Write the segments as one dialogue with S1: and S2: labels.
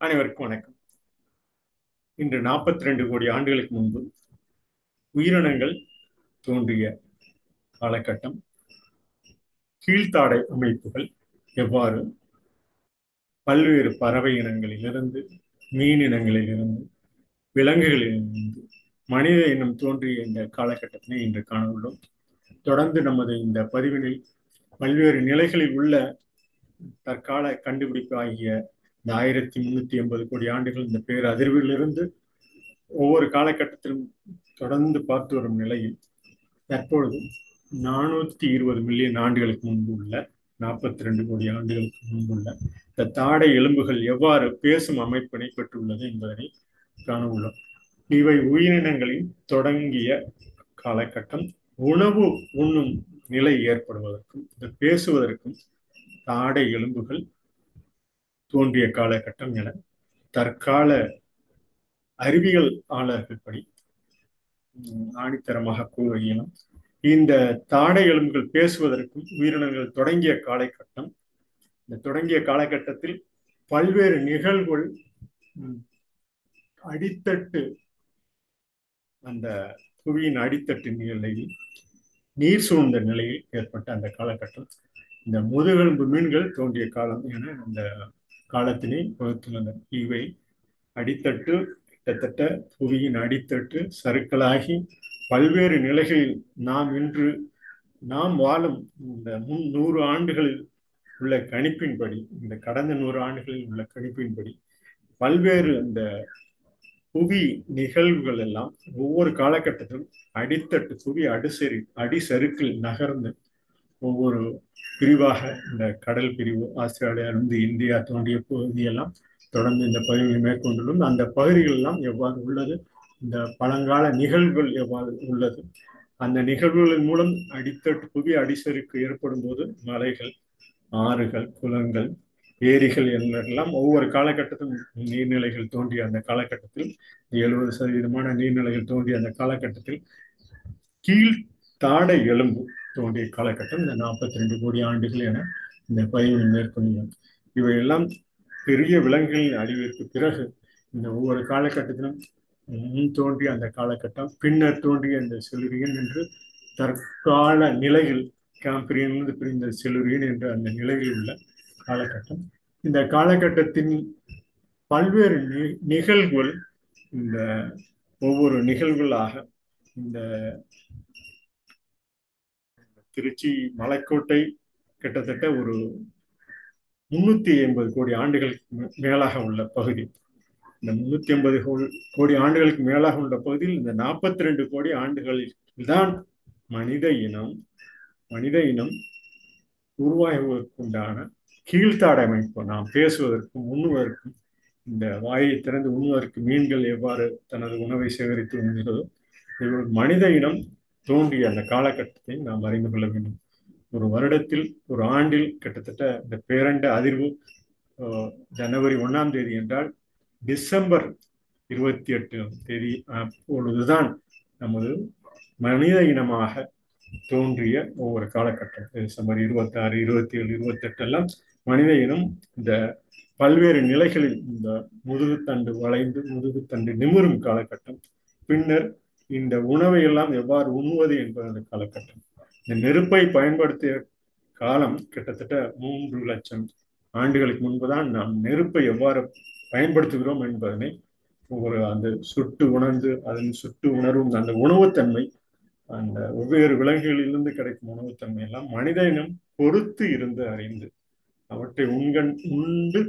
S1: அனைவருக்கும் வணக்கம். இன்று நாற்பத்தி ரெண்டு கோடி ஆண்டுகளுக்கு முன்பு உயிரினங்கள் தோன்றிய காலகட்டம். கீழ்த்தாடை அமைப்புகள் எவ்வாறு பல்வேறு பறவை இனங்களிலிருந்து மீன் இனங்களிலிருந்து விலங்குகளிலிருந்து மனித இனம் தோன்றிய இந்த காலகட்டத்தினை இன்று காண உள்ளோம் தொடர்ந்து நமது இந்த பதிவினில் பல்வேறு நிலைகளில் உள்ள தற்கால கண்டுபிடிப்பு ஆகிய இந்த ஆயிரத்தி முன்னூத்தி எண்பது கோடி ஆண்டுகள் இந்த பேரதிர்விலிருந்து ஒவ்வொரு காலகட்டத்திலும் தொடர்ந்து பார்த்து வரும் நிலையில் தற்பொழுது நானூத்தி இருபது மில்லியன் ஆண்டுகளுக்கு முன்பு உள்ள நாற்பத்தி ரெண்டு கோடி ஆண்டுகளுக்கு முன்புள்ள இந்த தாடை எலும்புகள் எவ்வாறு பேசும் அமைப்பினை பெற்றுள்ளது என்பதனை காண உள்ளோம் இவை உயிரினங்களின் தொடங்கிய காலகட்டம். உணவு உண்ணும் நிலை ஏற்படுவதற்கும் இந்த பேசுவதற்கும் தாடை எலும்புகள் தோன்றிய காலகட்டம் என தற்கால அறிவியல் ஆளர்கள் படி ஆணித்தரமாக கூற இந்த தாடை எலும்புகள் பேசுவதற்கும் உயிரினங்கள் தொடங்கிய காலகட்டம் இந்த தொடங்கிய காலகட்டத்தில் பல்வேறு நிகழ்வுகள் அடித்தட்டு அந்த புவியின் அடித்தட்டு நிலையில் நீர் சூழ்ந்த நிலையில் ஏற்பட்ட அந்த காலகட்டம். இந்த முதுகெலும்பு மீன்கள் தோன்றிய காலம் என அந்த காலத்திலே வகுத்துள்ளனர் இவை அடித்தட்டு கிட்டத்தட்ட புவியின் அடித்தட்டு சருக்களாகி பல்வேறு நிலைகளில் நாம் இன்று நாம் வாழும் இந்த முன் நூறு ஆண்டுகளில் உள்ள கணிப்பின்படி இந்த கடந்த நூறு ஆண்டுகளில் உள்ள கணிப்பின்படி பல்வேறு இந்த புவி நிகழ்வுகள் எல்லாம் ஒவ்வொரு காலகட்டத்திலும் அடித்தட்டு புவி அடிசரி அடிசருக்கில் நகர்ந்து ஒவ்வொரு பிரிவாக இந்த கடல் பிரிவு ஆஸ்திரேலியாவிலிருந்து இந்தியா தோன்றிய பகுதியெல்லாம் தொடர்ந்து இந்த பகுதியை மேற்கொண்டுள்ளோம். அந்த பகுதிகள் எல்லாம் எவ்வாறு உள்ளது? இந்த பழங்கால நிகழ்வுகள் எவ்வாறு உள்ளது? அந்த நிகழ்வுகளின் மூலம் அடித்தட்டு புவி அடிசருக்கு ஏற்படும் போது மலைகள் ஆறுகள் குளங்கள் ஏரிகள் எல்லாம் ஒவ்வொரு காலகட்டத்திலும் நீர்நிலைகள் தோன்றிய அந்த காலகட்டத்தில் எழுபது சதவீதமான நீர்நிலைகள் தோன்றிய அந்த காலகட்டத்தில் கீழ் தாடை எலும்பு தோன்றிய காலகட்டம் இந்த நாற்பத்தி ரெண்டு கோடி ஆண்டுகள் என இந்த பதிவு மேற்கொள்ளும். இவையெல்லாம் பெரிய விலங்குகளின் அழிவிற்கு பிறகு இந்த ஒவ்வொரு காலகட்டத்திலும் முன் தோன்றிய அந்த காலகட்டம் பின்னர் தோன்றிய இந்த செலுரியன் என்று தற்கால நிலையில் கேம்பிரியனிலிருந்து பிரிந்த செலுரியன் என்ற அந்த நிலையில் உள்ள காலகட்டம். இந்த காலகட்டத்தின் பல்வேறு நிகழ்வுகள் இந்த ஒவ்வொரு நிகழ்வுகளாக இந்த திருச்சி மலைக்கோட்டை கிட்டத்தட்ட ஒரு முன்னூத்தி எண்பது கோடி ஆண்டுகளுக்கு மேலாக உள்ள பகுதி. இந்த முன்னூத்தி எண்பது கோடி ஆண்டுகளுக்கு மேலாக உள்ள பகுதியில் இந்த நாற்பத்தி ரெண்டு கோடி ஆண்டுகளில் தான் மனித இனம் மனித இனம் உருவாகுவதற்குண்டான கீழ்த்தாடை அமைப்பு நாம் பேசுவதற்கும் உண்ணுவதற்கும் இந்த வாயை திறந்து உண்ணுவதற்கு மீன்கள் எவ்வாறு தனது உணவை சேகரித்து உண்கிறதோ மனித இனம் தோன்றிய அந்த காலகட்டத்தை நாம் அறிந்து கொள்ள வேண்டும். ஒரு வருடத்தில் ஒரு ஆண்டில் கிட்டத்தட்ட இந்த பேரண்ட அதிர்வு ஜனவரி ஒன்றாம் தேதி என்றால் டிசம்பர் இருபத்தி எட்டாம் தேதி அப்பொழுதுதான் நமது மனித இனமாக தோன்றிய ஒவ்வொரு காலகட்டம். டிசம்பர் இருபத்தி ஆறு இருபத்தி ஏழு இருபத்தி எல்லாம் மனித இனம் இந்த பல்வேறு நிலைகளில் இந்த முதுகுத்தண்டு வளைந்து முதுகுத்தண்டு நிமிரும் காலகட்டம். பின்னர் இந்த உணவை எல்லாம் எவ்வாறு உண்ணுவது என்பது காலகட்டம். இந்த நெருப்பை பயன்படுத்திய காலம் கிட்டத்தட்ட மூன்று லட்சம் ஆண்டுகளுக்கு முன்புதான் நாம் நெருப்பை எவ்வாறு பயன்படுத்துகிறோம் என்பதனை ஒரு அந்த சுட்டு உணர்ந்து அதன் சுட்டு உணர்வும் அந்த உணவுத்தன்மை அந்த வெவ்வேறு விலங்குகளிலிருந்து கிடைக்கும் உணவுத்தன்மை எல்லாம் மனித இனம் பொறுத்து இருந்து அறிந்து அவற்றை உண்கண் உண்டு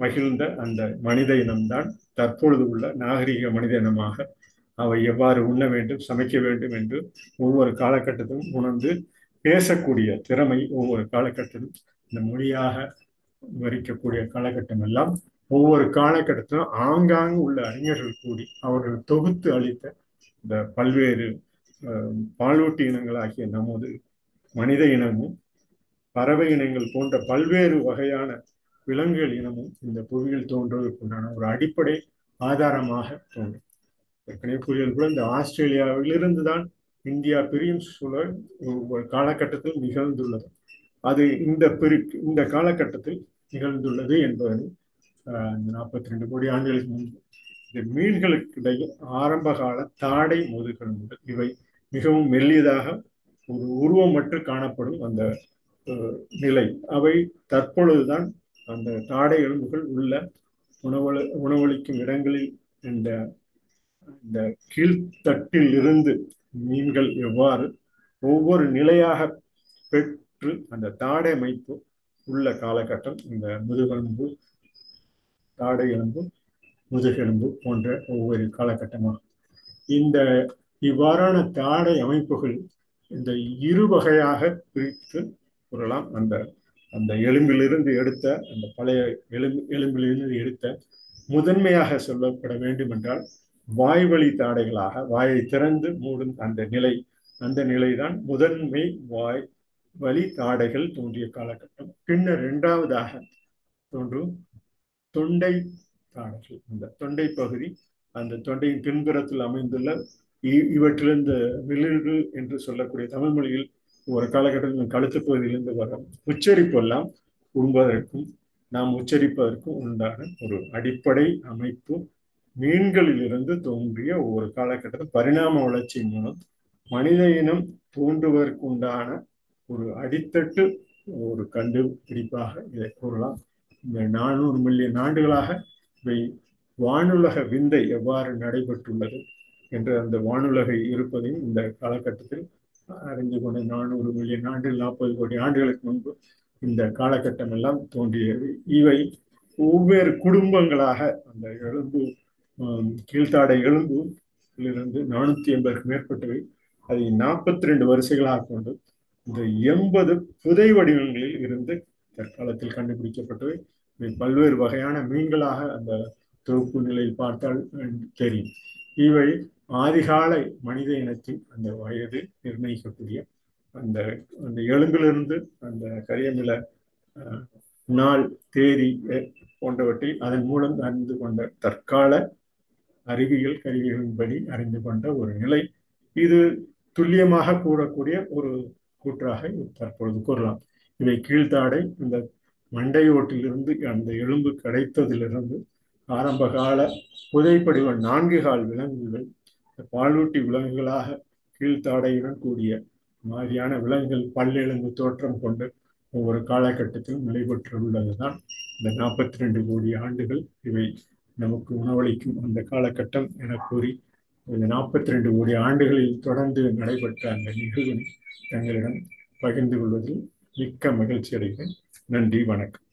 S1: மகிழ்ந்த அந்த மனித இனம்தான் தற்பொழுது உள்ள நாகரிக மனித இனமாக அவை எவ்வாறு உண்ண வேண்டும் சமைக்க வேண்டும் என்று ஒவ்வொரு காலகட்டத்திலும் உணர்ந்து பேசக்கூடிய திறமை ஒவ்வொரு காலகட்டத்திலும் இந்த மொழியாக விவரிக்கக்கூடிய காலகட்டம் எல்லாம் ஒவ்வொரு காலகட்டத்திலும் ஆங்காங்கு உள்ள அறிஞர்கள் கூடி அவர்கள் தொகுத்து அளித்த இந்த பல்வேறு பாலூட்டி இனங்களாகிய நமது மனித இனமும் பறவை இனங்கள் போன்ற பல்வேறு வகையான விலங்குகள் இனமும் இந்த புவியில் தோன்றுவதற்குண்டான ஒரு அடிப்படை ஆதாரமாக தோன்றும். ஏற்கனவே புரியல் கூட இந்த ஆஸ்திரேலியாவிலிருந்து தான் இந்தியா பிரியும் சூழல் ஒரு காலகட்டத்தில் நிகழ்ந்துள்ளது. அது இந்த பிரி இந்த காலகட்டத்தில் நிகழ்ந்துள்ளது என்பது இந்த நாற்பத்தி ரெண்டு கோடி ஆண்டுகளுக்கு முன்பு இந்த மீன்களுக்கு இடையே ஆரம்ப கால தாடை முதுகெலும்புகள் இவை மிகவும் மெல்லியதாக ஒரு உருவமற்று காணப்படும் அந்த நிலை. அவை தற்பொழுதுதான் அந்த தாடை எலும்புகள் உள்ள உணவளி உணவளிக்கும் இடங்களில் இந்த இந்த கீழ்த்தட்டில் இருந்து மீன்கள் எவ்வாறு ஒவ்வொரு நிலையாக பெற்று அந்த தாடை அமைப்பு உள்ள காலகட்டம் இந்த முதுகெலும்பு தாடை எலும்பு முதுகெலும்பு போன்ற ஒவ்வொரு காலகட்டமாக. இந்த இவ்வாறான தாடை அமைப்புகள் இந்த இரு வகையாக பிரித்து கூறலாம் அந்த அந்த எலும்பிலிருந்து எடுத்த அந்த பழைய எலும்பு எலும்பிலிருந்து எடுத்த முதன்மையாக சொல்லப்பட வேண்டும் என்றால் வாய்வழி தாடைகளாக வாயை திறந்து மூடும் அந்த நிலை அந்த நிலைதான் முதன்மை வாய் வழி தாடைகள் தோன்றிய காலகட்டம். பின்னர் இரண்டாவதாக தோன்றும் தொண்டை தாடைகள். இந்த தொண்டை பகுதி அந்த தொண்டையின் பின்புறத்தில் அமைந்துள்ள இவற்றிலிருந்து விளிர்வு என்று சொல்லக்கூடிய தமிழ் மொழியில் ஒரு காலகட்டத்தில் கழுத்து பகுதியிலிருந்து வரும் உச்சரிப்பு எல்லாம் உண்பதற்கும் நாம் உச்சரிப்பதற்கும் உண்டான ஒரு அடிப்படை அமைப்பு மீன்களிலிருந்து தோன்றிய ஒரு காலகட்டத்தில் பரிணாம வளர்ச்சி மூலம் மனித இனம் தோன்றுவதற்கு உண்டான ஒரு அடித்தட்டு ஒரு கண்டுபிடிப்பாக இதை கூறலாம். இந்த நானூறு மில்லியன் ஆண்டுகளாக இவை வானுலக விந்தை எவ்வாறு நடைபெற்றுள்ளது என்ற அந்த வானுலகை இருப்பதையும் இந்த காலகட்டத்தில் அறிந்து கொண்ட நானூறு மில்லியன் ஆண்டுகள் நாற்பது கோடி ஆண்டுகளுக்கு முன்பு இந்த காலகட்டம் எல்லாம் தோன்றியது. இவை ஒவ்வேறு குடும்பங்களாக அந்த எலும்பு கீழ்த்தாடை எலும்பு இருந்து நானூத்தி எண்பதுக்கு மேற்பட்டவை. அதை நாற்பத்தி ரெண்டு வரிசைகளாக கொண்டு இந்த எண்பது புதை வடிவங்களில் இருந்து தற்காலத்தில் கண்டுபிடிக்கப்பட்டவை. இவை பல்வேறு வகையான மீன்களாக அந்த தொகுப்பு நிலையில் பார்த்தால் தெரியும். இவை ஆதிகால மனித இனத்தின் அந்த வயது நிர்ணயிக்கக்கூடிய அந்த அந்த எலும்பிலிருந்து அந்த கரியமில நாள் தேதி போன்றவற்றை அதன் மூலம் அறிந்து கொண்ட தற்கால அறிவியல் கருவிகளின்படி அறிந்து கொண்ட ஒரு நிலை. இது துல்லியமாக கூறக்கூடிய ஒரு கூற்றாக தற்பொழுது கூறலாம். இவை கீழ்த்தாடை இந்த மண்டையோட்டிலிருந்து அந்த எலும்பு கிடைத்ததிலிருந்து ஆரம்ப கால புதைப்படிவ நான்கு கால் விலங்குகள் பாலூட்டி விலங்குகளாக கீழ்த்தாடையுடன் கூடிய மாதிரியான விலங்குகள் பல்லெலும்பு தோற்றம் கொண்டு ஒவ்வொரு காலகட்டத்திலும் நடைபெற்றுள்ளதுதான் இந்த நாற்பத்தி ரெண்டு கோடி ஆண்டுகள் இவை. நமக்கு உணவளிக்கும் அந்த காலகட்டம் என கூறி இந்த நாற்பத்தி ரெண்டு கோடி ஆண்டுகளில் தொடர்ந்து நடைபெற்ற அந்த நிகழ்வினை தங்களிடம் பகிர்ந்து கொள்வதில் மிக்க மகிழ்ச்சி அடைகிறேன் நன்றி வணக்கம்.